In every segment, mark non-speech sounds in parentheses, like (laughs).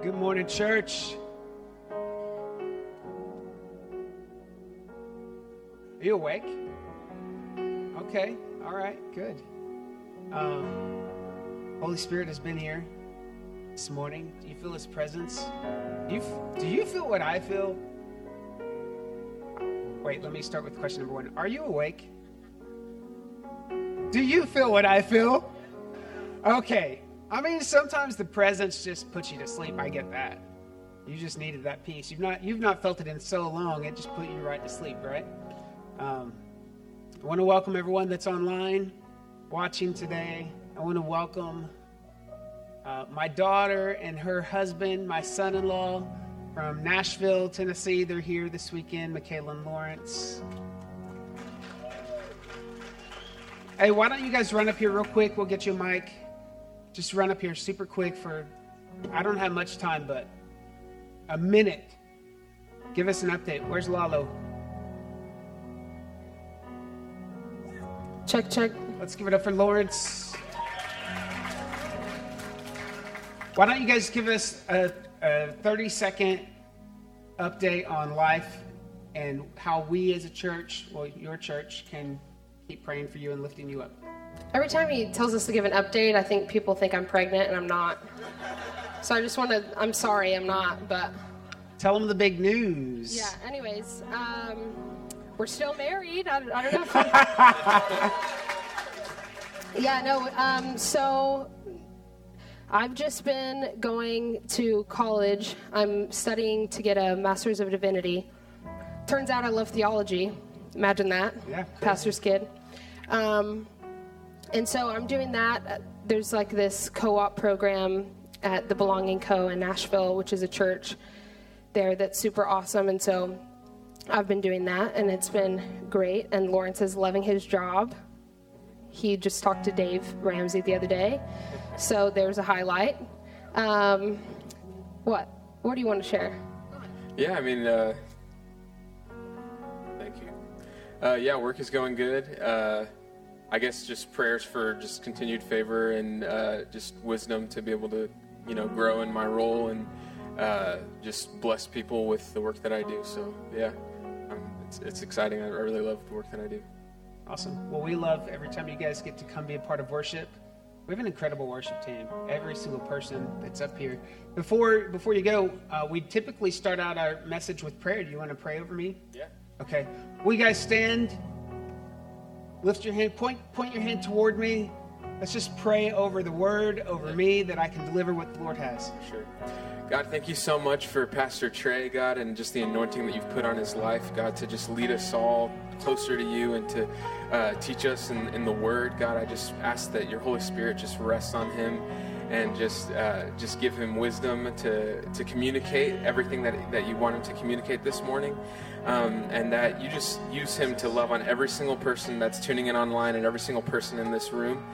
Good morning, church. Are you awake? Okay, all right, good. Um, Holy Spirit has been here this morning. Do you feel His presence? Do you, do you feel what I feel? Wait, let me start with question number one. Are you awake? Do you feel what I feel? Okay, I mean, sometimes the presence just puts you to sleep. I get that. You just needed that peace. You've not you've not felt it in so long. It just put you right to sleep, right? Um, I want to welcome everyone that's online watching today. I want to welcome uh, my daughter and her husband, my son-in-law from Nashville, Tennessee. They're here this weekend. Michaela and Lawrence. Hey, why don't you guys run up here real quick? We'll get you a mic just run up here super quick for, I don't have much time, but a minute. Give us an update. Where's Lalo? Check, check. Let's give it up for Lawrence. Why don't you guys give us a, a 30 second update on life and how we as a church, well, your church, can keep praying for you and lifting you up? Every time he tells us to give an update, I think people think I'm pregnant and I'm not. So I just want to, I'm sorry, I'm not, but. Tell them the big news. Yeah, anyways, um, we're still married. I, I don't know. (laughs) yeah, no, um, so I've just been going to college. I'm studying to get a Master's of Divinity. Turns out I love theology. Imagine that. Yeah. Pastor's kid. Um, and so I'm doing that. There's like this co op program at the Belonging Co. in Nashville, which is a church there that's super awesome. And so I've been doing that, and it's been great. And Lawrence is loving his job. He just talked to Dave Ramsey the other day. So there's a highlight. Um, what? What do you want to share? Yeah, I mean, uh, thank you. Uh, yeah, work is going good. Uh, I guess just prayers for just continued favor and uh, just wisdom to be able to, you know, grow in my role and uh, just bless people with the work that I do. So yeah, um, it's, it's exciting. I really love the work that I do. Awesome. Well, we love every time you guys get to come be a part of worship. We have an incredible worship team. Every single person that's up here. Before before you go, uh, we typically start out our message with prayer. Do you want to pray over me? Yeah. Okay. Will you guys stand? Lift your hand, point, point your hand toward me. Let's just pray over the word, over me, that I can deliver what the Lord has. Sure. God, thank you so much for Pastor Trey, God, and just the anointing that you've put on his life, God, to just lead us all closer to you and to uh, teach us in, in the word. God, I just ask that your Holy Spirit just rests on him and just uh, just give him wisdom to, to communicate everything that, that you want him to communicate this morning um, and that you just use him to love on every single person that's tuning in online and every single person in this room.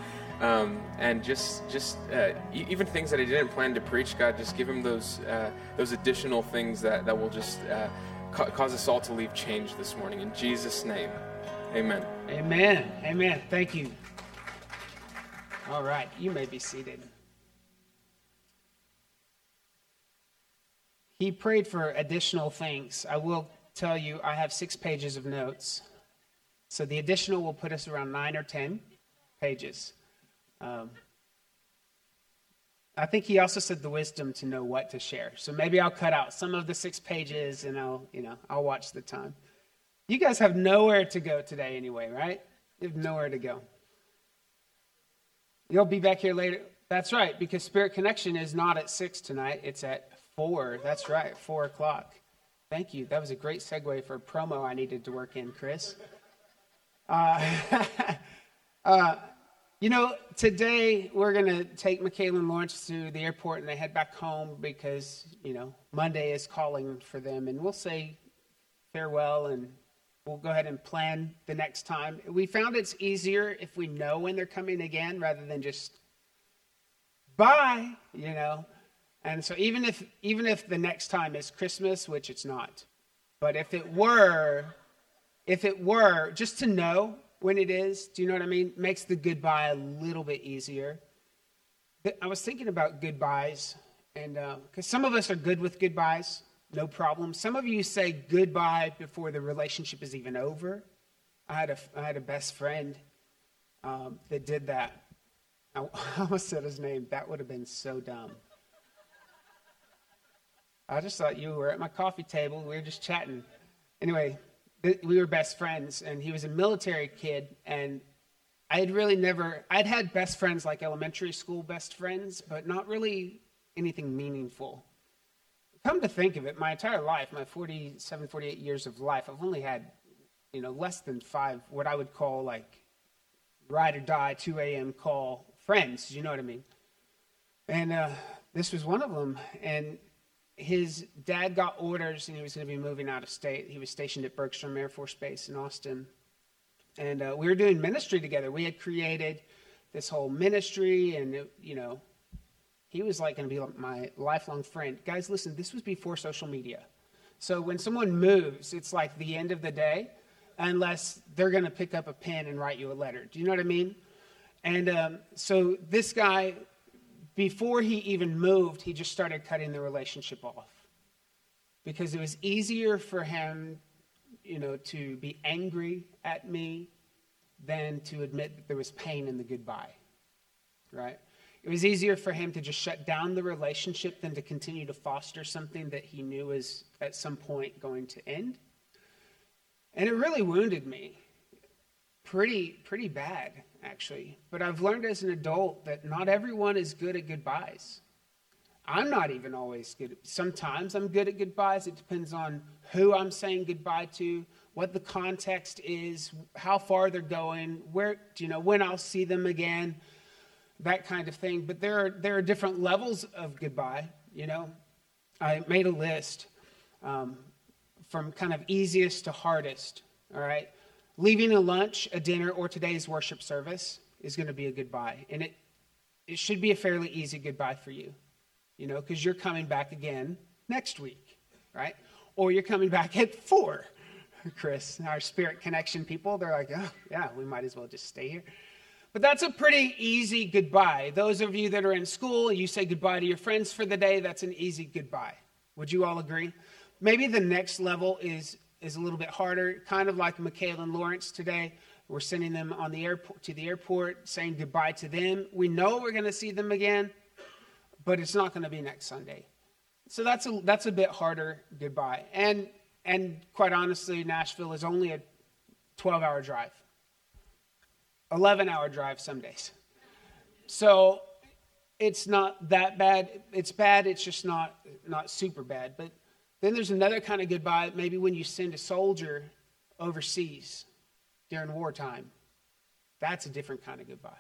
Um, and just just uh, even things that I didn't plan to preach, God, just give him those uh, those additional things that that will just uh, ca- cause us all to leave changed this morning. In Jesus' name, Amen. Amen. Amen. Thank you. All right, you may be seated. He prayed for additional things. I will tell you, I have six pages of notes. So the additional will put us around nine or ten pages. Um, I think he also said the wisdom to know what to share. So maybe I'll cut out some of the six pages and I'll, you know, I'll watch the time. You guys have nowhere to go today anyway, right? You have nowhere to go. You'll be back here later. That's right, because Spirit Connection is not at six tonight. It's at four. That's right, four o'clock. Thank you. That was a great segue for a promo I needed to work in, Chris. Uh, (laughs) uh, you know, today we're going to take Michaela and Lawrence to the airport and they head back home because, you know, Monday is calling for them. And we'll say farewell and we'll go ahead and plan the next time. We found it's easier if we know when they're coming again rather than just bye, you know. And so even if even if the next time is Christmas, which it's not, but if it were, if it were, just to know when it is, do you know what I mean? Makes the goodbye a little bit easier. I was thinking about goodbyes, And because uh, some of us are good with goodbyes, no problem. Some of you say goodbye before the relationship is even over. I had a, I had a best friend um, that did that. I (laughs) almost said his name. That would have been so dumb. I just thought you were at my coffee table. We were just chatting. Anyway, we were best friends, and he was a military kid, and I had really never, I'd had best friends like elementary school best friends, but not really anything meaningful. Come to think of it, my entire life, my 47, 48 years of life, I've only had, you know, less than five, what I would call like ride or die, 2 a.m. call friends. You know what I mean? And uh, this was one of them. And his dad got orders and he was going to be moving out of state. He was stationed at Bergstrom Air Force Base in Austin. And uh, we were doing ministry together. We had created this whole ministry, and, it, you know, he was like going to be my lifelong friend. Guys, listen, this was before social media. So when someone moves, it's like the end of the day, unless they're going to pick up a pen and write you a letter. Do you know what I mean? And um, so this guy before he even moved, he just started cutting the relationship off because it was easier for him, you know, to be angry at me than to admit that there was pain in the goodbye, right? It was easier for him to just shut down the relationship than to continue to foster something that he knew was at some point going to end. And it really wounded me pretty, pretty bad actually. But I've learned as an adult that not everyone is good at goodbyes. I'm not even always good. Sometimes I'm good at goodbyes. It depends on who I'm saying goodbye to, what the context is, how far they're going, where you know when I'll see them again, that kind of thing. But there are there are different levels of goodbye. You know, I made a list um, from kind of easiest to hardest. All right, leaving a lunch, a dinner, or today's worship service is going to be a goodbye. And it, it should be a fairly easy goodbye for you, you know, because you're coming back again next week, right? Or you're coming back at four. Chris, our spirit connection people, they're like, oh, yeah, we might as well just stay here. But that's a pretty easy goodbye. Those of you that are in school, you say goodbye to your friends for the day, that's an easy goodbye. Would you all agree? Maybe the next level is is a little bit harder, kind of like Michael and Lawrence today. We're sending them on the airport to the airport, saying goodbye to them. We know we're going to see them again, but it's not going to be next Sunday. So that's a that's a bit harder goodbye. And and quite honestly, Nashville is only a 12-hour drive. 11-hour drive some days. So it's not that bad. It's bad, it's just not not super bad, but then there's another kind of goodbye, maybe when you send a soldier overseas during wartime. That's a different kind of goodbye.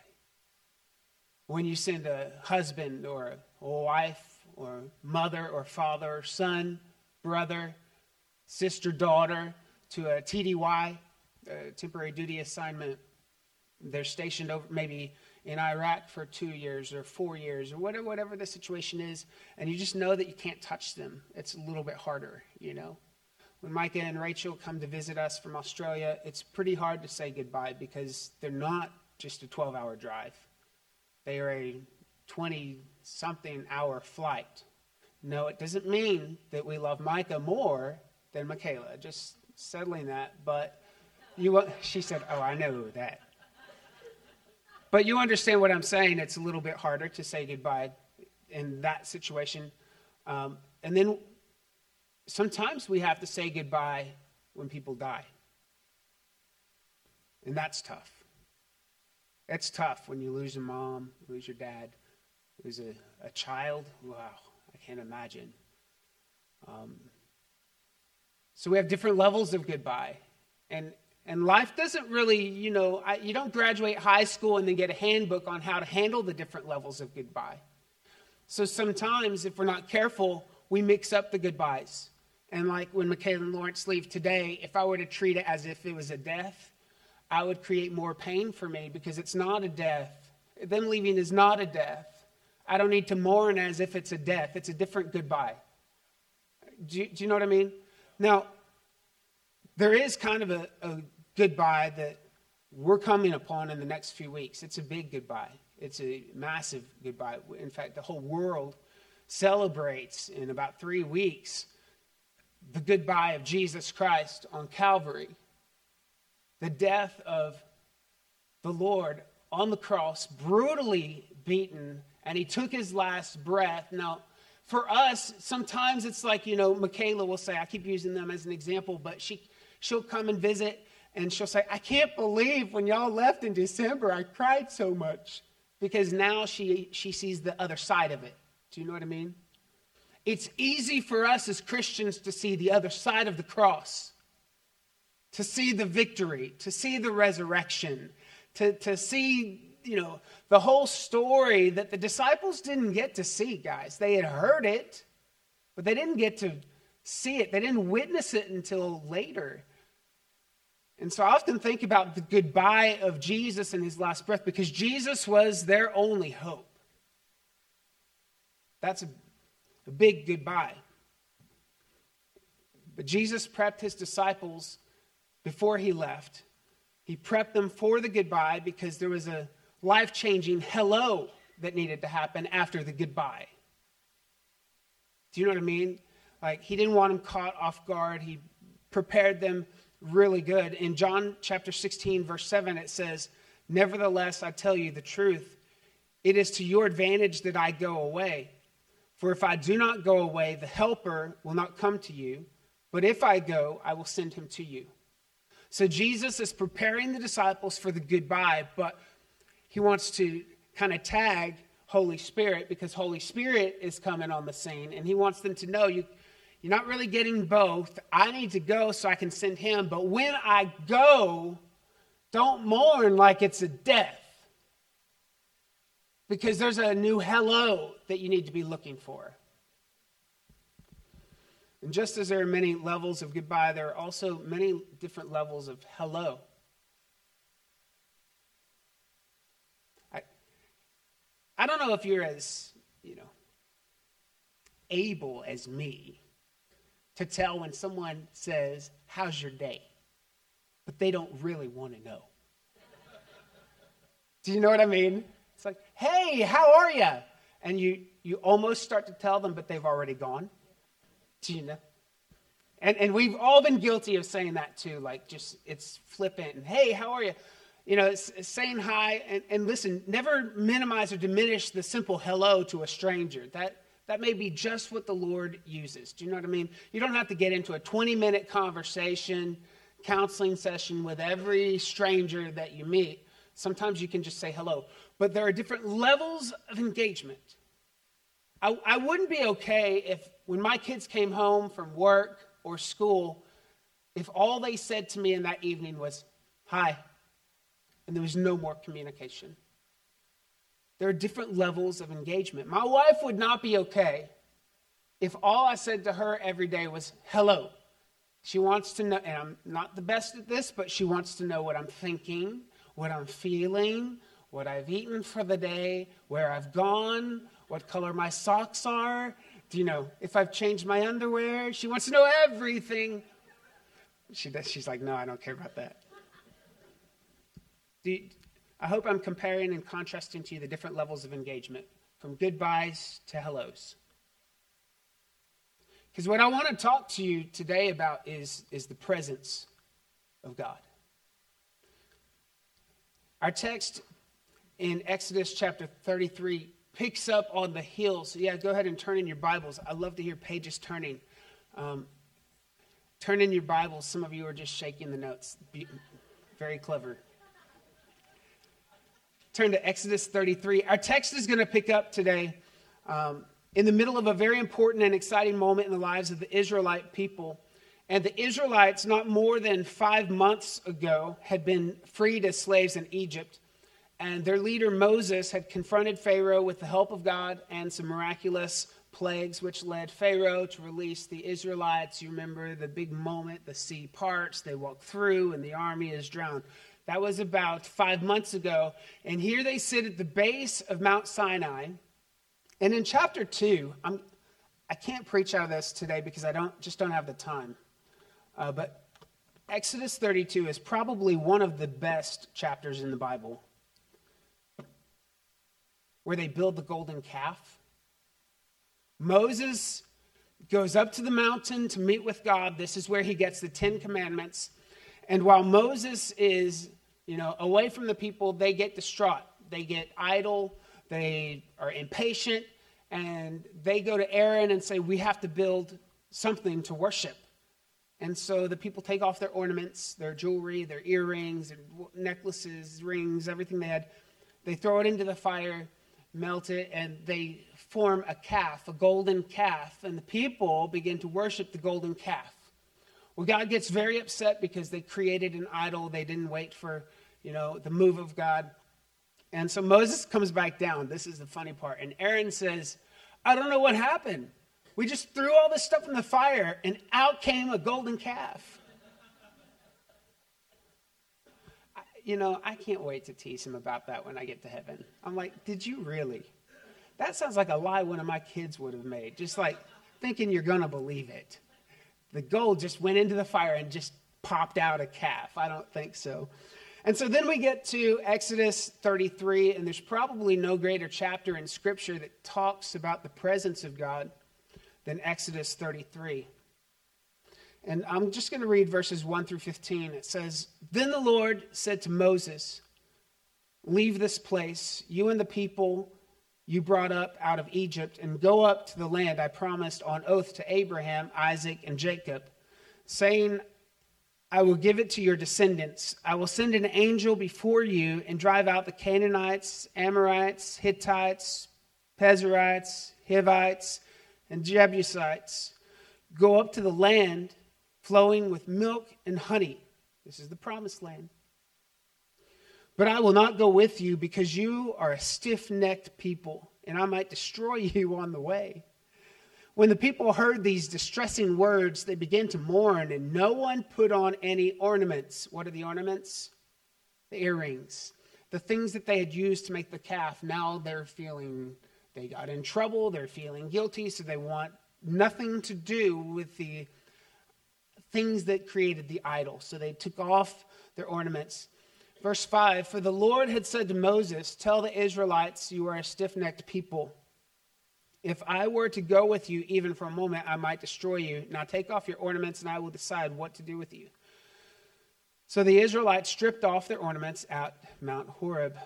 When you send a husband or a wife or mother or father, or son, brother, sister, daughter to a TDY, a uh, temporary duty assignment, they're stationed over maybe in Iraq for two years or four years or whatever, whatever the situation is, and you just know that you can't touch them. It's a little bit harder, you know. When Micah and Rachel come to visit us from Australia, it's pretty hard to say goodbye because they're not just a 12 hour drive, they are a 20 something hour flight. No, it doesn't mean that we love Micah more than Michaela. Just settling that. But you, she said, "Oh, I know that." But you understand what I'm saying. It's a little bit harder to say goodbye in that situation. Um, and then sometimes we have to say goodbye when people die. And that's tough. It's tough when you lose a mom, lose your dad, lose a, a child. Wow, I can't imagine. Um, so we have different levels of goodbye. And and life doesn't really, you know, I, you don't graduate high school and then get a handbook on how to handle the different levels of goodbye. So sometimes, if we're not careful, we mix up the goodbyes. And like when Michaela and Lawrence leave today, if I were to treat it as if it was a death, I would create more pain for me because it's not a death. Them leaving is not a death. I don't need to mourn as if it's a death. It's a different goodbye. Do you, do you know what I mean? Now, there is kind of a, a goodbye that we're coming upon in the next few weeks. It's a big goodbye. It's a massive goodbye. In fact, the whole world celebrates in about three weeks the goodbye of Jesus Christ on Calvary, the death of the Lord on the cross, brutally beaten, and he took his last breath. Now, for us, sometimes it's like, you know, Michaela will say, I keep using them as an example, but she, she'll come and visit and she'll say, I can't believe when y'all left in December, I cried so much. Because now she, she sees the other side of it. Do you know what I mean? It's easy for us as Christians to see the other side of the cross, to see the victory, to see the resurrection, to, to see, you know, the whole story that the disciples didn't get to see, guys. They had heard it, but they didn't get to see it. They didn't witness it until later. And so I often think about the goodbye of Jesus in his last breath because Jesus was their only hope. That's a a big goodbye. But Jesus prepped his disciples before he left. He prepped them for the goodbye because there was a life changing hello that needed to happen after the goodbye. Do you know what I mean? Like, he didn't want them caught off guard. He prepared them really good. In John chapter 16, verse 7, it says, Nevertheless, I tell you the truth. It is to your advantage that I go away. For if I do not go away, the Helper will not come to you. But if I go, I will send him to you. So Jesus is preparing the disciples for the goodbye, but he wants to kind of tag Holy Spirit because Holy Spirit is coming on the scene and he wants them to know you, you're not really getting both. I need to go so I can send him, but when I go, don't mourn like it's a death because there's a new hello that you need to be looking for. And just as there are many levels of goodbye, there are also many different levels of hello. I, I don't know if you're as, you know, able as me to tell when someone says, How's your day? But they don't really want to know. Do you know what I mean? It's like, hey, how are you? And you, you almost start to tell them, but they've already gone. Do you know? And, and we've all been guilty of saying that too, like just it's flippant and hey, how are you? You know, saying hi and, and listen, never minimize or diminish the simple hello to a stranger. That that may be just what the Lord uses. Do you know what I mean? You don't have to get into a 20 minute conversation, counseling session with every stranger that you meet. Sometimes you can just say hello but there are different levels of engagement. I, I wouldn't be okay if, when my kids came home from work or school, if all they said to me in that evening was, Hi, and there was no more communication. There are different levels of engagement. My wife would not be okay if all I said to her every day was, Hello. She wants to know, and I'm not the best at this, but she wants to know what I'm thinking, what I'm feeling, what I've eaten for the day, where I've gone, what color my socks are, do you know, if I've changed my underwear. She wants to know everything. She does, she's like, no, I don't care about that. You, I hope I'm comparing and contrasting to you the different levels of engagement, from goodbyes to hellos. Because what I want to talk to you today about is, is the presence of God. Our text in Exodus chapter 33 picks up on the. So yeah, go ahead and turn in your Bibles. I love to hear pages turning. Um, turn in your Bibles. Some of you are just shaking the notes. Be, very clever. Turn to Exodus 33. Our text is going to pick up today um, in the middle of a very important and exciting moment in the lives of the Israelite people. And the Israelites, not more than five months ago, had been freed as slaves in Egypt and their leader Moses had confronted Pharaoh with the help of God and some miraculous plagues, which led Pharaoh to release the Israelites. You remember the big moment, the sea parts, they walk through, and the army is drowned. That was about five months ago. And here they sit at the base of Mount Sinai. And in chapter two, I'm, I can't preach out of this today because I don't just don't have the time. Uh, but Exodus 32 is probably one of the best chapters in the Bible where they build the golden calf. Moses goes up to the mountain to meet with God. This is where he gets the Ten Commandments. And while Moses is, you know, away from the people, they get distraught. They get idle. They are impatient. And they go to Aaron and say, We have to build something to worship. And so the people take off their ornaments, their jewelry, their earrings, their necklaces, rings, everything they had. They throw it into the fire, melt it, and they form a calf, a golden calf. And the people begin to worship the golden calf. Well, God gets very upset because they created an idol. They didn't wait for, you know, the move of God. And so Moses comes back down. This is the funny part. And Aaron says, I don't know what happened. We just threw all this stuff in the fire, and out came a golden calf. I, you know, I can't wait to tease him about that when I get to heaven. I'm like, did you really? That sounds like a lie one of my kids would have made, just like thinking you're going to believe it. The gold just went into the fire and just popped out a calf. I don't think so. And so then we get to Exodus 33, and there's probably no greater chapter in Scripture that talks about the presence of God than Exodus 33. And I'm just going to read verses 1 through 15. It says, Then the Lord said to Moses, Leave this place, you and the people you brought up out of Egypt, and go up to the land I promised on oath to Abraham, Isaac, and Jacob, saying, I will give it to your descendants. I will send an angel before you and drive out the Canaanites, Amorites, Hittites, Perizzites, Hivites, and Jebusites go up to the land flowing with milk and honey. This is the promised land. But I will not go with you because you are a stiff necked people, and I might destroy (laughs) you on the way. When the people heard these distressing words, they began to mourn, and no one put on any ornaments. What are the ornaments? The earrings. The things that they had used to make the calf. Now they're feeling they got in trouble, they're feeling guilty, so they want nothing to do with the things that created the idol. So they took off their ornaments. Verse 5 For the Lord had said to Moses, Tell the Israelites, you are a stiff necked people. If I were to go with you even for a moment, I might destroy you. Now take off your ornaments, and I will decide what to do with you. So the Israelites stripped off their ornaments at Mount Horeb.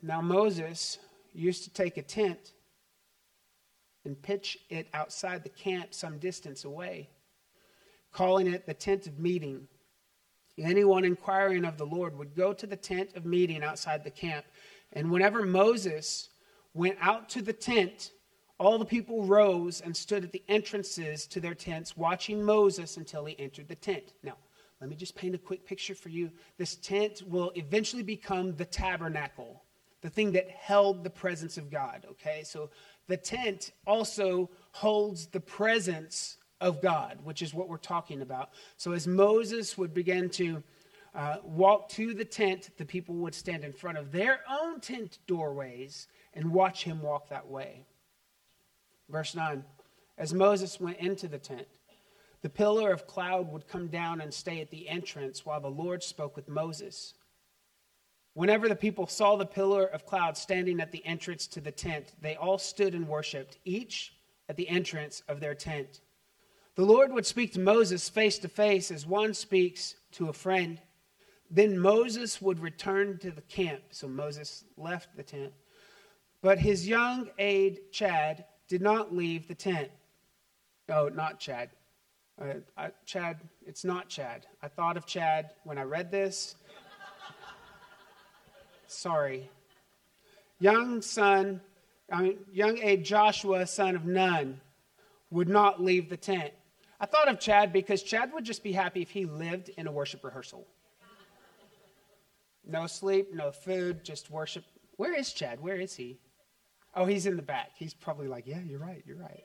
Now Moses used to take a tent and pitch it outside the camp some distance away, calling it the tent of meeting. Anyone inquiring of the Lord would go to the tent of meeting outside the camp. And whenever Moses went out to the tent, all the people rose and stood at the entrances to their tents, watching Moses until he entered the tent. Now, let me just paint a quick picture for you. This tent will eventually become the tabernacle, the thing that held the presence of God, okay? So the tent also holds the presence of God, which is what we're talking about. So as Moses would begin to uh, walk to the tent, the people would stand in front of their own tent doorways and watch him walk that way. Verse 9 As Moses went into the tent, the pillar of cloud would come down and stay at the entrance while the Lord spoke with Moses. Whenever the people saw the pillar of cloud standing at the entrance to the tent, they all stood and worshiped, each at the entrance of their tent. The Lord would speak to Moses face to face as one speaks to a friend. Then Moses would return to the camp. So Moses left the tent. But his young aide, Chad, did not leave the tent. Oh, not Chad. Uh, I, Chad, it's not Chad. I thought of Chad when I read this. (laughs) Sorry. Young son, I mean, young aide Joshua, son of Nun, would not leave the tent. I thought of Chad because Chad would just be happy if he lived in a worship rehearsal. No sleep, no food, just worship. Where is Chad? Where is he? Oh, he's in the back. He's probably like, yeah, you're right, you're right.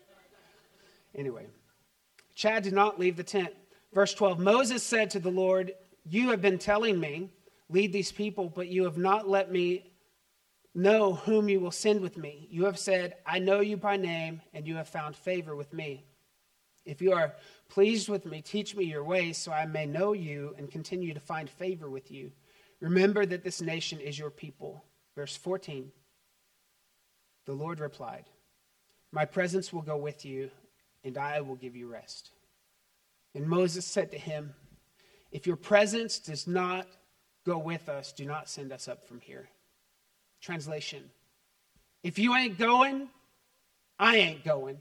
Anyway, Chad did not leave the tent. Verse 12 Moses said to the Lord, You have been telling me lead these people, but you have not let me know whom you will send with me. You have said, I know you by name, and you have found favor with me. If you are pleased with me, teach me your ways so I may know you and continue to find favor with you. Remember that this nation is your people. Verse 14 The Lord replied, My presence will go with you, and I will give you rest. And Moses said to him, If your presence does not go with us, do not send us up from here. Translation If you ain't going, I ain't going.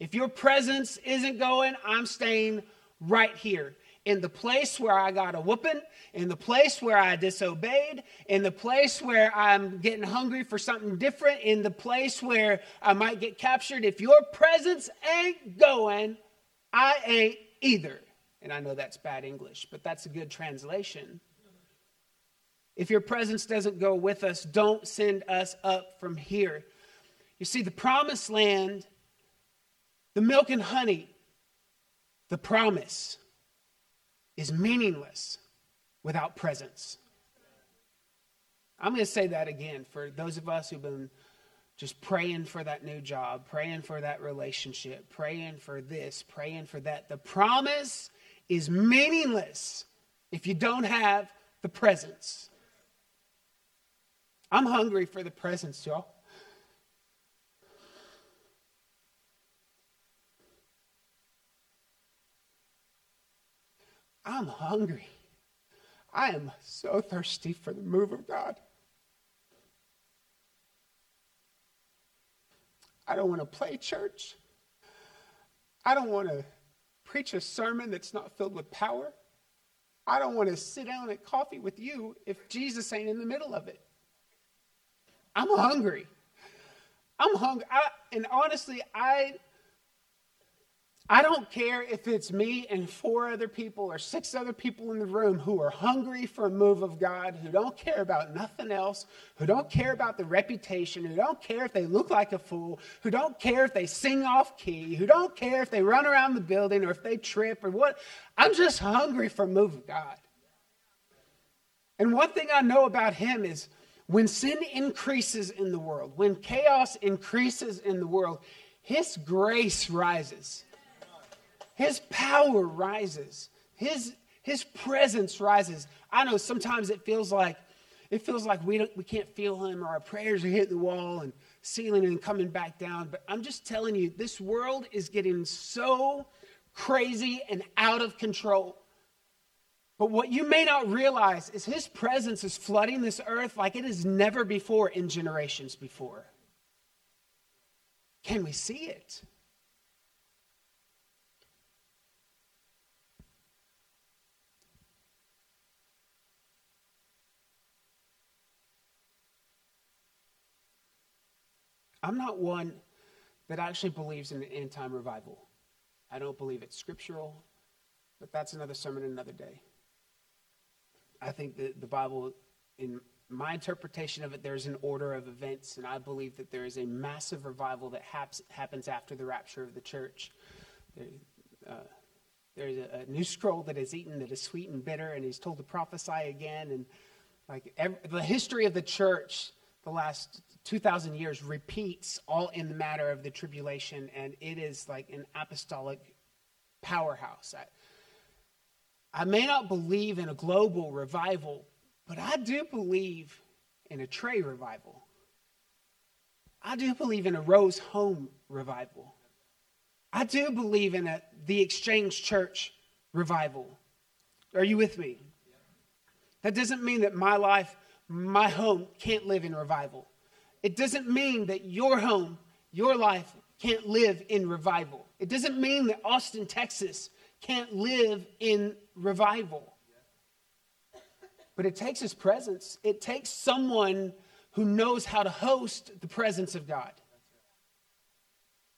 If your presence isn't going, I'm staying right here. In the place where I got a whooping, in the place where I disobeyed, in the place where I'm getting hungry for something different, in the place where I might get captured. If your presence ain't going, I ain't either. And I know that's bad English, but that's a good translation. If your presence doesn't go with us, don't send us up from here. You see, the promised land, the milk and honey, the promise is meaningless without presence. I'm going to say that again for those of us who've been just praying for that new job, praying for that relationship, praying for this, praying for that. The promise is meaningless if you don't have the presence. I'm hungry for the presence, y'all. I'm hungry. I am so thirsty for the move of God. I don't want to play church. I don't want to preach a sermon that's not filled with power. I don't want to sit down at coffee with you if Jesus ain't in the middle of it. I'm hungry. I'm hungry. I, and honestly, I I don't care if it's me and four other people or six other people in the room who are hungry for a move of God, who don't care about nothing else, who don't care about the reputation, who don't care if they look like a fool, who don't care if they sing off key, who don't care if they run around the building or if they trip or what. I'm just hungry for a move of God. And one thing I know about him is when sin increases in the world, when chaos increases in the world, his grace rises. His power rises. His, his presence rises. I know sometimes it feels like it feels like we, don't, we can't feel him or our prayers are hitting the wall and ceiling and coming back down. But I'm just telling you, this world is getting so crazy and out of control. But what you may not realize is his presence is flooding this earth like it has never before in generations before. Can we see it? I'm not one that actually believes in an end time revival. I don't believe it's scriptural, but that's another sermon another day. I think that the Bible, in my interpretation of it, there's an order of events, and I believe that there is a massive revival that haps, happens after the rapture of the church. There, uh, there's a, a, new scroll that is eaten that is sweet and bitter, and he's told to prophesy again. And like every, the history of the church, the last 2,000 years repeats all in the matter of the tribulation, and it is like an apostolic powerhouse. I, I may not believe in a global revival, but I do believe in a Trey revival. I do believe in a Rose Home revival. I do believe in a the Exchange Church revival. Are you with me? That doesn't mean that my life, my home, can't live in revival. It doesn't mean that your home, your life can't live in revival. It doesn't mean that Austin, Texas can't live in revival. But it takes his presence. It takes someone who knows how to host the presence of God.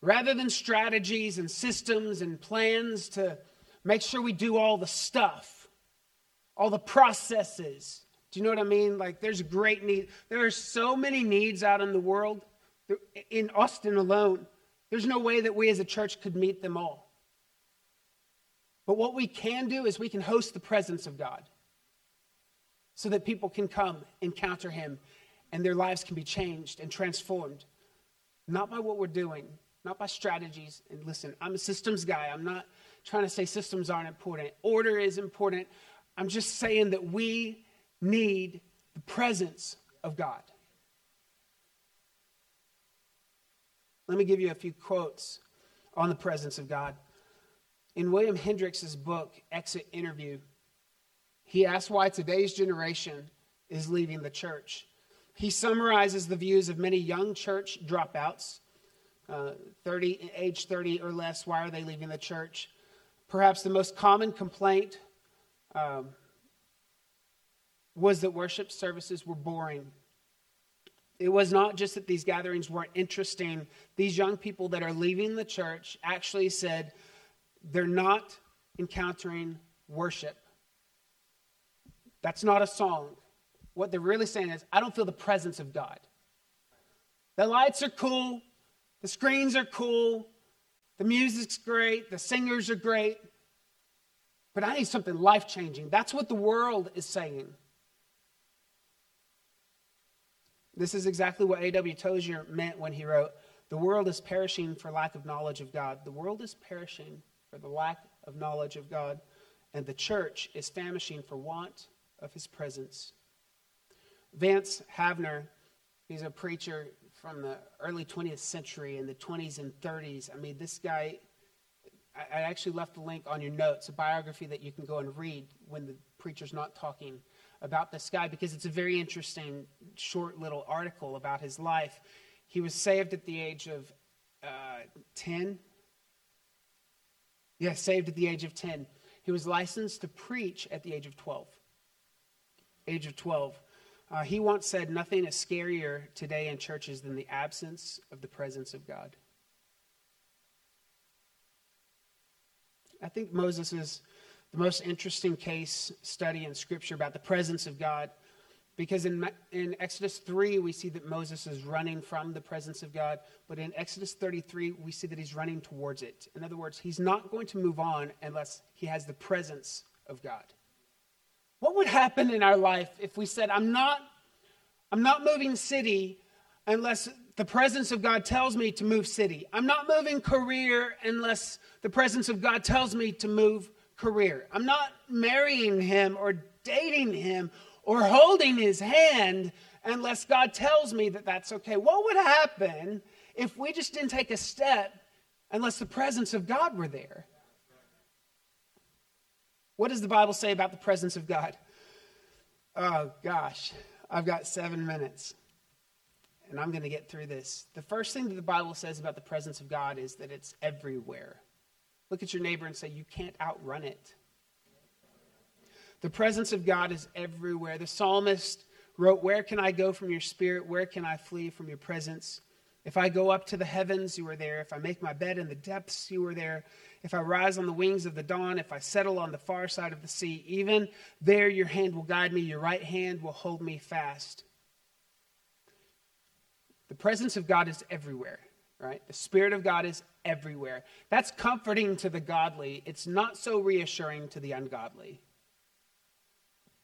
Rather than strategies and systems and plans to make sure we do all the stuff, all the processes, do you know what I mean? Like, there's great need. There are so many needs out in the world, in Austin alone. There's no way that we as a church could meet them all. But what we can do is we can host the presence of God so that people can come, encounter Him, and their lives can be changed and transformed. Not by what we're doing, not by strategies. And listen, I'm a systems guy. I'm not trying to say systems aren't important, order is important. I'm just saying that we need the presence of God. Let me give you a few quotes on the presence of God. In William Hendricks' book, Exit Interview, he asks why today's generation is leaving the church. He summarizes the views of many young church dropouts, uh, 30, age 30 or less. Why are they leaving the church? Perhaps the most common complaint um, was that worship services were boring. It was not just that these gatherings weren't interesting. These young people that are leaving the church actually said they're not encountering worship. That's not a song. What they're really saying is, I don't feel the presence of God. The lights are cool, the screens are cool, the music's great, the singers are great, but I need something life changing. That's what the world is saying. This is exactly what A.W. Tozer meant when he wrote, The world is perishing for lack of knowledge of God. The world is perishing for the lack of knowledge of God, and the church is famishing for want of his presence. Vance Havner, he's a preacher from the early 20th century in the 20s and 30s. I mean, this guy, I actually left the link on your notes, a biography that you can go and read when the preacher's not talking about this guy because it's a very interesting, short little article about his life. He was saved at the age of uh, 10. Yes, yeah, saved at the age of 10. He was licensed to preach at the age of 12. Age of 12. Uh, he once said, Nothing is scarier today in churches than the absence of the presence of God. I think Moses is the most interesting case study in Scripture about the presence of God. Because in, in Exodus 3, we see that Moses is running from the presence of God. But in Exodus 33, we see that he's running towards it. In other words, he's not going to move on unless he has the presence of God. What would happen in our life if we said, I'm not, I'm not moving city unless the presence of God tells me to move city. I'm not moving career unless the presence of God tells me to move career. I'm not marrying him or dating him or holding his hand unless God tells me that that's okay. What would happen if we just didn't take a step unless the presence of God were there? What does the Bible say about the presence of God? Oh, gosh, I've got seven minutes and I'm going to get through this. The first thing that the Bible says about the presence of God is that it's everywhere. Look at your neighbor and say, You can't outrun it. The presence of God is everywhere. The psalmist wrote, Where can I go from your spirit? Where can I flee from your presence? If I go up to the heavens, you are there. If I make my bed in the depths, you are there. If I rise on the wings of the dawn, if I settle on the far side of the sea, even there your hand will guide me, your right hand will hold me fast. The presence of God is everywhere right? The Spirit of God is everywhere. That's comforting to the godly. It's not so reassuring to the ungodly.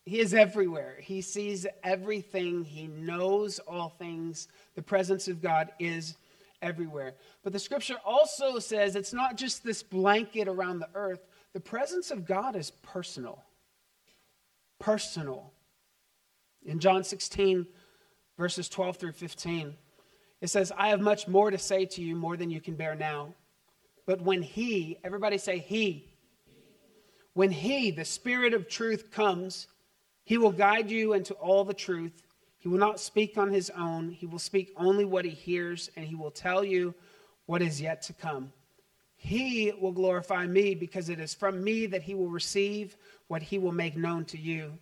He is everywhere. He sees everything. He knows all things. The presence of God is everywhere. But the scripture also says it's not just this blanket around the earth, the presence of God is personal. Personal. In John 16, verses 12 through 15, it says, I have much more to say to you, more than you can bear now. But when He, everybody say He, when He, the Spirit of truth, comes, He will guide you into all the truth. He will not speak on His own, He will speak only what He hears, and He will tell you what is yet to come. He will glorify me because it is from me that He will receive what He will make known to you.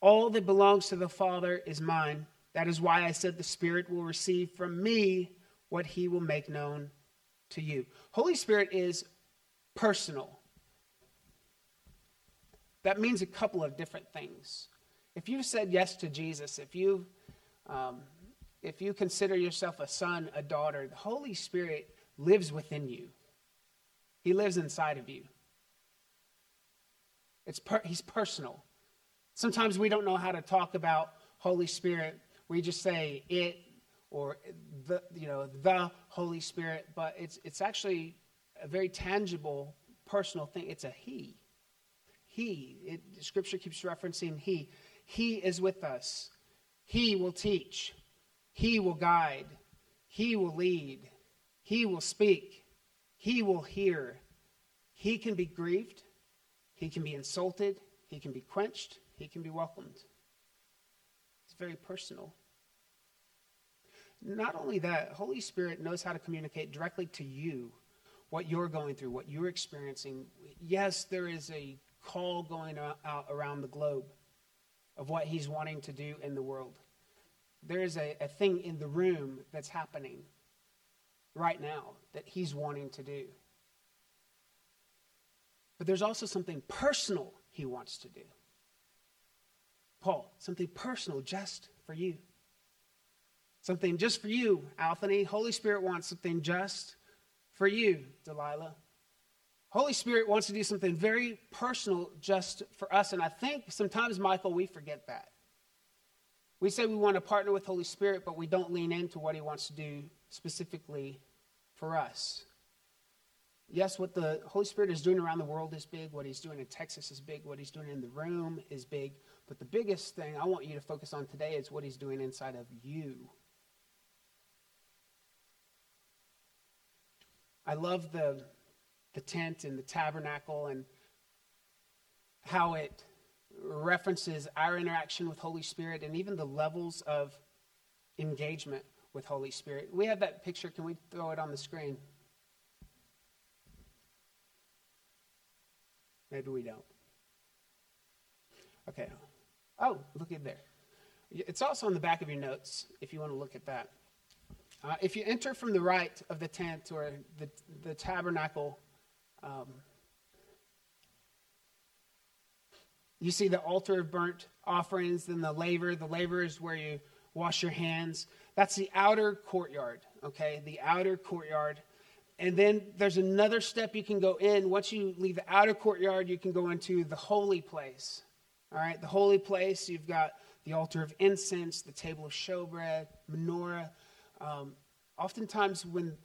All that belongs to the Father is mine. That is why I said the Spirit will receive from me what he will make known to you. Holy Spirit is personal. That means a couple of different things. If you've said yes to Jesus, if you um, if you consider yourself a son, a daughter, the Holy Spirit lives within you. He lives inside of you. It's per- he's personal. Sometimes we don't know how to talk about Holy Spirit we just say it or the you know the Holy Spirit, but it's it's actually a very tangible, personal thing. It's a He. He. It, scripture keeps referencing He. He is with us. He will teach. He will guide. He will lead. He will speak. He will hear. He can be grieved. He can be insulted. He can be quenched. He can be welcomed. Very personal. Not only that, Holy Spirit knows how to communicate directly to you what you're going through, what you're experiencing. Yes, there is a call going out around the globe of what He's wanting to do in the world. There is a, a thing in the room that's happening right now that He's wanting to do. But there's also something personal He wants to do. Paul, something personal just for you. Something just for you, Alphany. Holy Spirit wants something just for you, Delilah. Holy Spirit wants to do something very personal just for us. And I think sometimes, Michael, we forget that. We say we want to partner with Holy Spirit, but we don't lean into what He wants to do specifically for us. Yes, what the Holy Spirit is doing around the world is big. What He's doing in Texas is big. What He's doing in the room is big. But the biggest thing I want you to focus on today is what He's doing inside of you. I love the, the tent and the tabernacle and how it references our interaction with Holy Spirit and even the levels of engagement with Holy Spirit. We have that picture. Can we throw it on the screen? Maybe we don't. Okay. Oh, look at there. It's also on the back of your notes if you want to look at that. Uh, if you enter from the right of the tent or the, the tabernacle, um, you see the altar of burnt offerings, then the laver. The laver is where you wash your hands. That's the outer courtyard, okay? The outer courtyard. And then there's another step you can go in. Once you leave the outer courtyard, you can go into the holy place. All right, the holy place, you've got the altar of incense, the table of showbread, menorah. Um, oftentimes, when,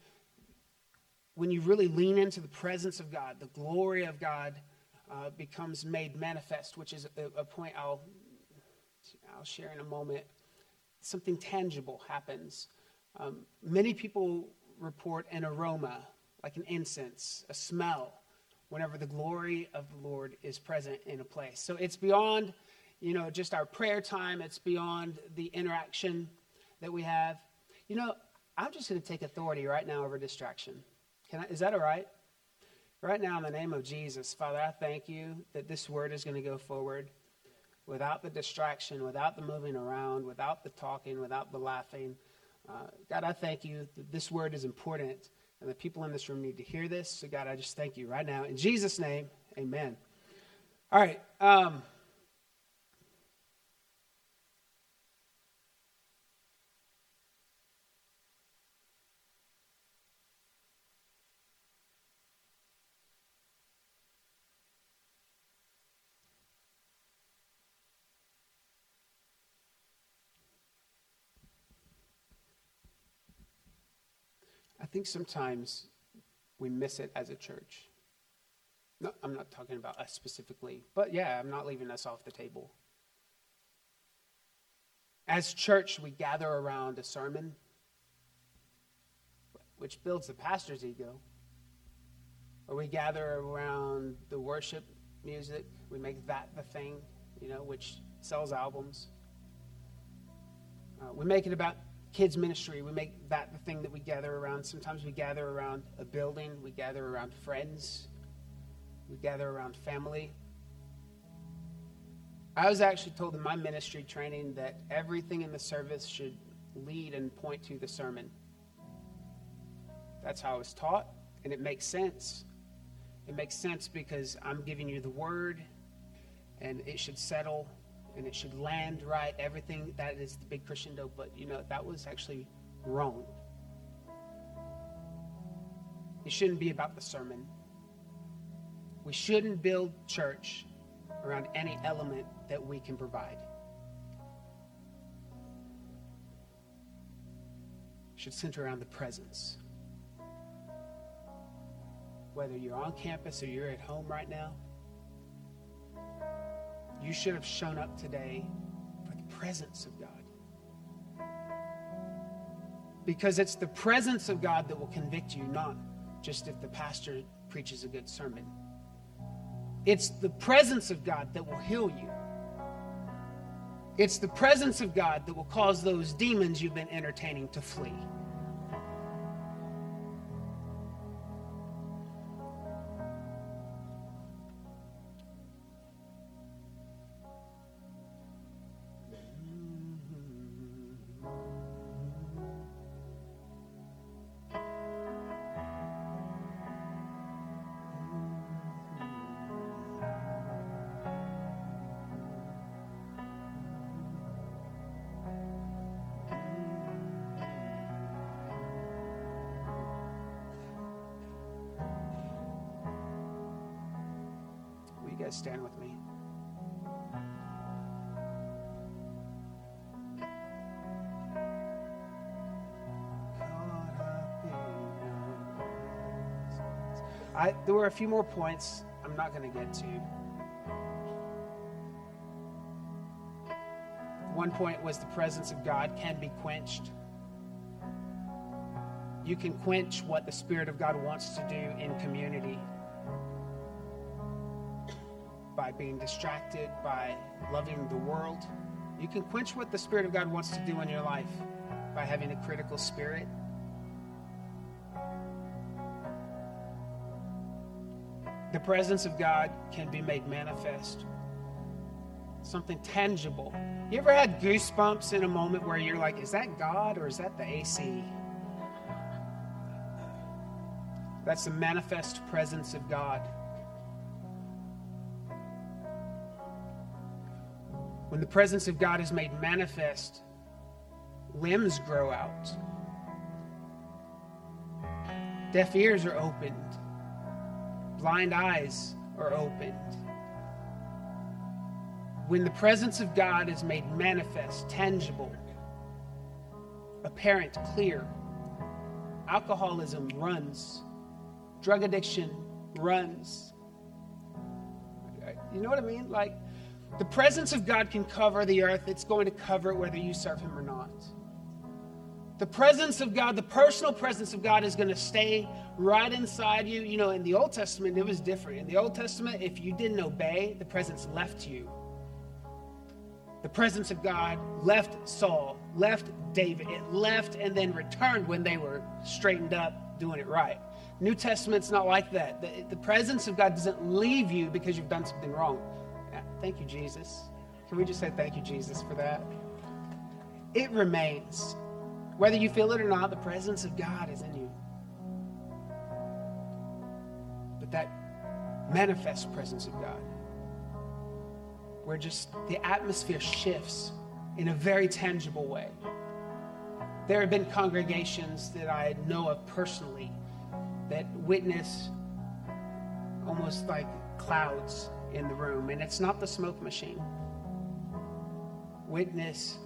when you really lean into the presence of God, the glory of God uh, becomes made manifest, which is a, a point I'll, I'll share in a moment. Something tangible happens. Um, many people report an aroma, like an incense, a smell, whenever the glory of the Lord is present in a place. So it's beyond, you know, just our prayer time. It's beyond the interaction that we have. You know, I'm just going to take authority right now over distraction. Can I, is that all right? Right now, in the name of Jesus, Father, I thank you that this word is going to go forward without the distraction, without the moving around, without the talking, without the laughing. Uh, God, I thank you that this word is important and the people in this room need to hear this. So, God, I just thank you right now. In Jesus' name, amen. All right. Um, think sometimes we miss it as a church. No, I'm not talking about us specifically, but yeah, I'm not leaving us off the table. As church, we gather around a sermon, which builds the pastor's ego. Or we gather around the worship music, we make that the thing, you know, which sells albums. Uh, we make it about kids ministry we make that the thing that we gather around. Sometimes we gather around a building we gather around friends we gather around family. I was actually told in my ministry training that everything in the service should lead and point to the sermon. That's how i was taught and it makes sense. It makes sense because i'm giving you the word and it should settle and it should land right, everything that is the big crescendo, but you know, that was actually wrong. It shouldn't be about the sermon. We shouldn't build church around any element that we can provide. It should center around the presence. Whether you're on campus or you're at home right now, you should have shown up today for the presence of God. Because it's the presence of God that will convict you, not just if the pastor preaches a good sermon. It's the presence of God that will heal you. It's the presence of God that will cause those demons you've been entertaining to flee. I, there were a few more points I'm not going to get to. One point was the presence of God can be quenched. You can quench what the Spirit of God wants to do in community by being distracted, by loving the world. You can quench what the Spirit of God wants to do in your life by having a critical spirit. The presence of God can be made manifest. Something tangible. You ever had goosebumps in a moment where you're like, is that God or is that the AC? That's the manifest presence of God. When the presence of God is made manifest, limbs grow out, deaf ears are opened, blind eyes are opened. When the presence of God is made manifest, tangible, apparent, clear, alcoholism runs, drug addiction runs. You know what I mean? Like, the presence of God can cover the earth, it's going to cover it whether you serve Him or not. The presence of God, the personal presence of God, is going to stay right inside you. You know, in the Old Testament, it was different. In the Old Testament, if you didn't obey, the presence left you. The presence of God left Saul, left David. It left and then returned when they were straightened up, doing it right. New Testament's not like that. The, the presence of God doesn't leave you because you've done something wrong. Thank you, Jesus. Can we just say thank you, Jesus, for that? It remains. Whether you feel it or not, the presence of God is in you. But that manifest presence of God, where just the atmosphere shifts in a very tangible way. There have been congregations that I know of personally that witness almost like clouds in the room, and it's not the smoke machine. Witness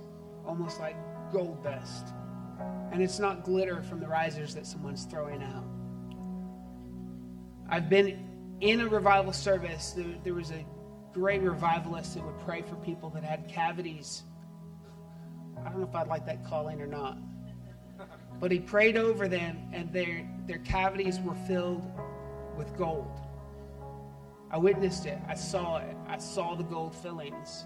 almost like gold dust, and it's not glitter from the risers that someone's throwing out. I've been in a revival service. There, there was a great revivalist that would pray for people that had cavities. I don't know if I'd like that calling or not. But he prayed over them, and their, their cavities were filled with gold. I witnessed it. I saw it. I saw the gold fillings.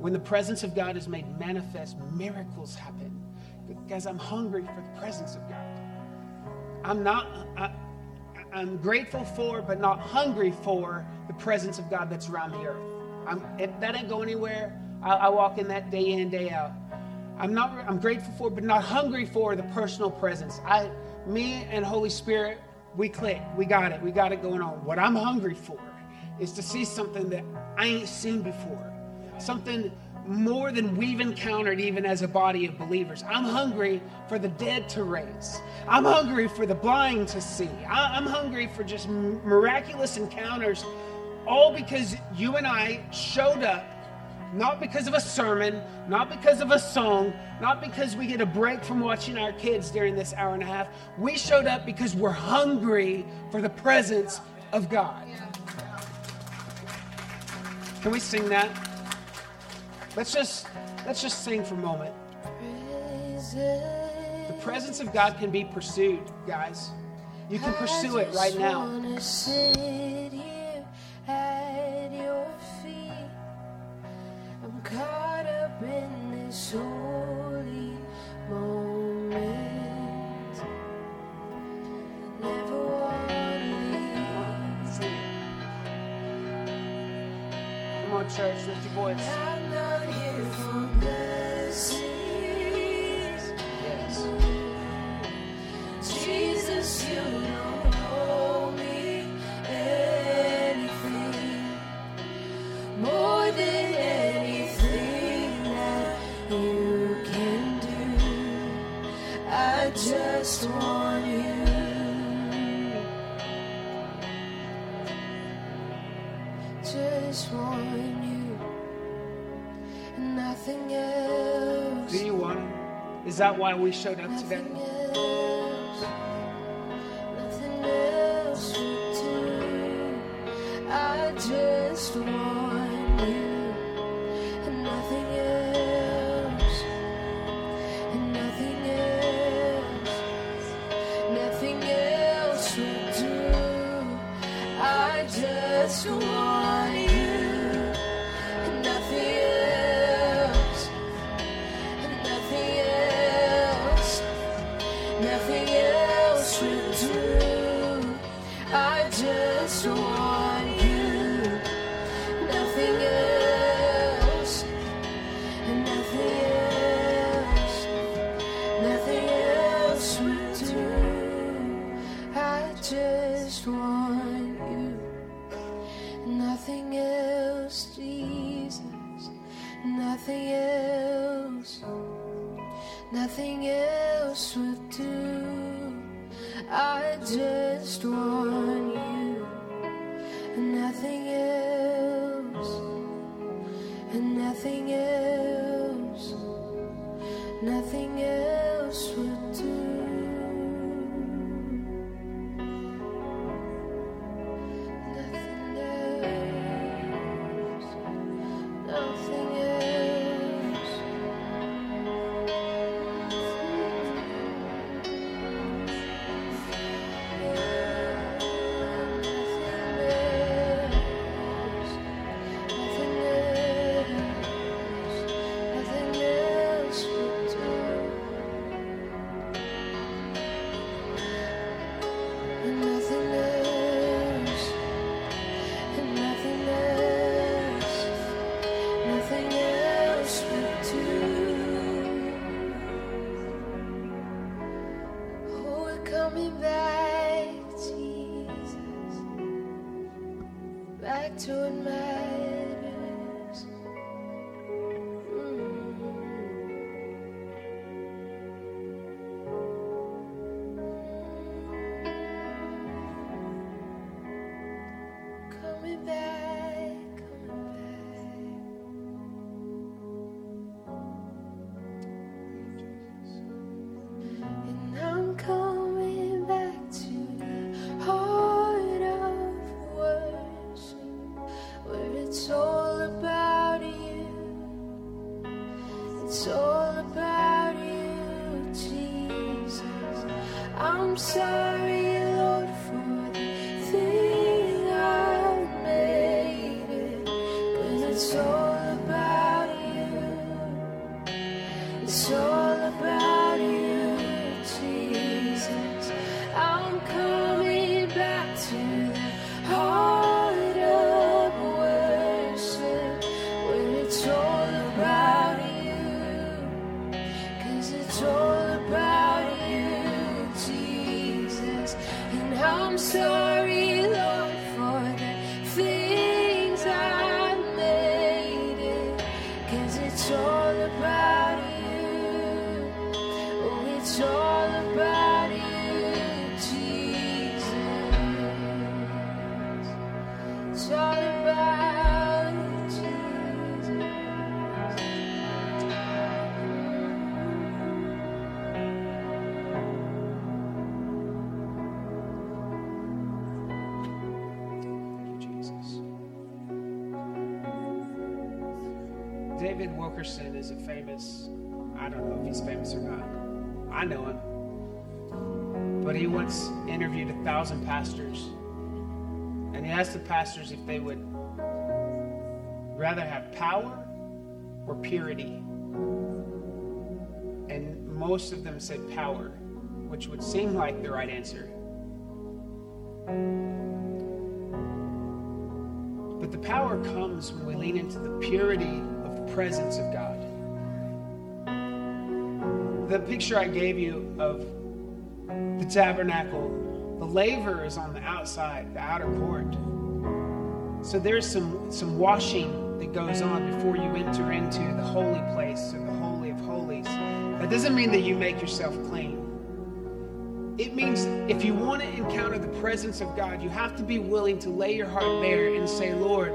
When the presence of God is made manifest, miracles happen. Guys, I'm hungry for the presence of God. I'm not, I, am grateful for, but not hungry for the presence of God that's around the earth. I'm, it, that ain't going anywhere. I, I walk in that day in, day out. I'm not, I'm grateful for, but not hungry for the personal presence. I, me and Holy Spirit, we click. We got it. We got it going on. What I'm hungry for is to see something that I ain't seen before. Something more than we've encountered even as a body of believers. I'm hungry for the dead to raise. I'm hungry for the blind to see. I'm hungry for just miraculous encounters, all because you and I showed up not because of a sermon, not because of a song, not because we get a break from watching our kids during this hour and a half. We showed up because we're hungry for the presence of God. Can we sing that? Let's just let's just sing for a moment. The presence of God can be pursued, guys. You can pursue it right now. Caught up in this Lord, church. Lift your voice. Yes. Jesus, you know. Is that why we showed up today? Nothing else, nothing else nothing else, nothing else would do. I just David Wilkerson is a famous, I don't know if he's famous or not. I know him. But he once interviewed a thousand pastors. And he asked the pastors if they would rather have power or purity. And most of them said power, which would seem like the right answer. But the power comes when we lean into the purity presence of God. The picture I gave you of the tabernacle, the laver is on the outside, the outer court. So there's some, some washing that goes on before you enter into the holy place or the holy of holies. That doesn't mean that you make yourself clean. It means if you want to encounter the presence of God, you have to be willing to lay your heart bare and say, Lord,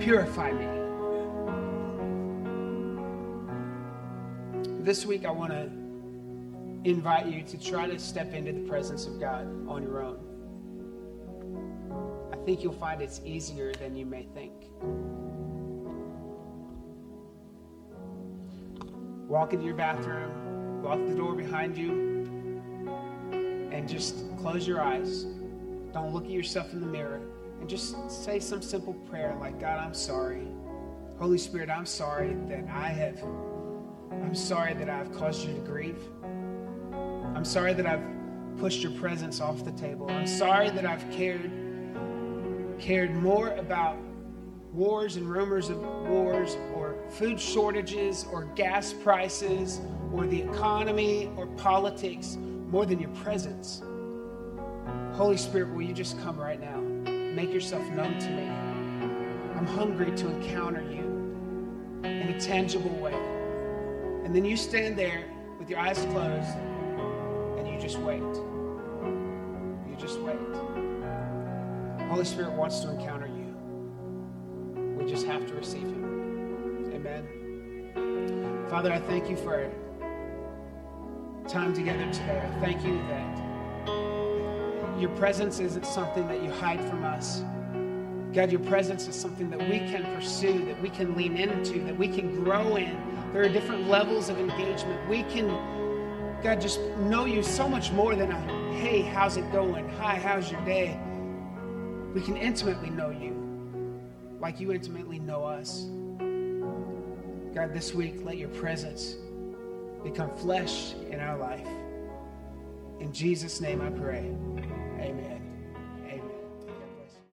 purify me. This week, I want to invite you to try to step into the presence of God on your own. I think you'll find it's easier than you may think. Walk into your bathroom, lock the door behind you, and just close your eyes. Don't look at yourself in the mirror. And just say some simple prayer like, God, I'm sorry. Holy Spirit, I'm sorry that I have, I'm sorry that I've caused you to grieve. I'm sorry that I've pushed your presence off the table. I'm sorry that I've cared, cared more about wars and rumors of wars or food shortages or gas prices or the economy or politics more than your presence. Holy Spirit, will you just come right now? Make yourself known to me. I'm hungry to encounter you in a tangible way. And then you stand there with your eyes closed and you just wait. You just wait. Holy Spirit wants to encounter you. We just have to receive him. Amen. Father, I thank you for time together today. I thank you that your presence isn't something that you hide from us. God, your presence is something that we can pursue, that we can lean into, that we can grow in. There are different levels of engagement. We can, God, just know you so much more than a, hey, how's it going? Hi, how's your day? We can intimately know you like you intimately know us. God, this week, let your presence become flesh in our life. In Jesus' name I pray.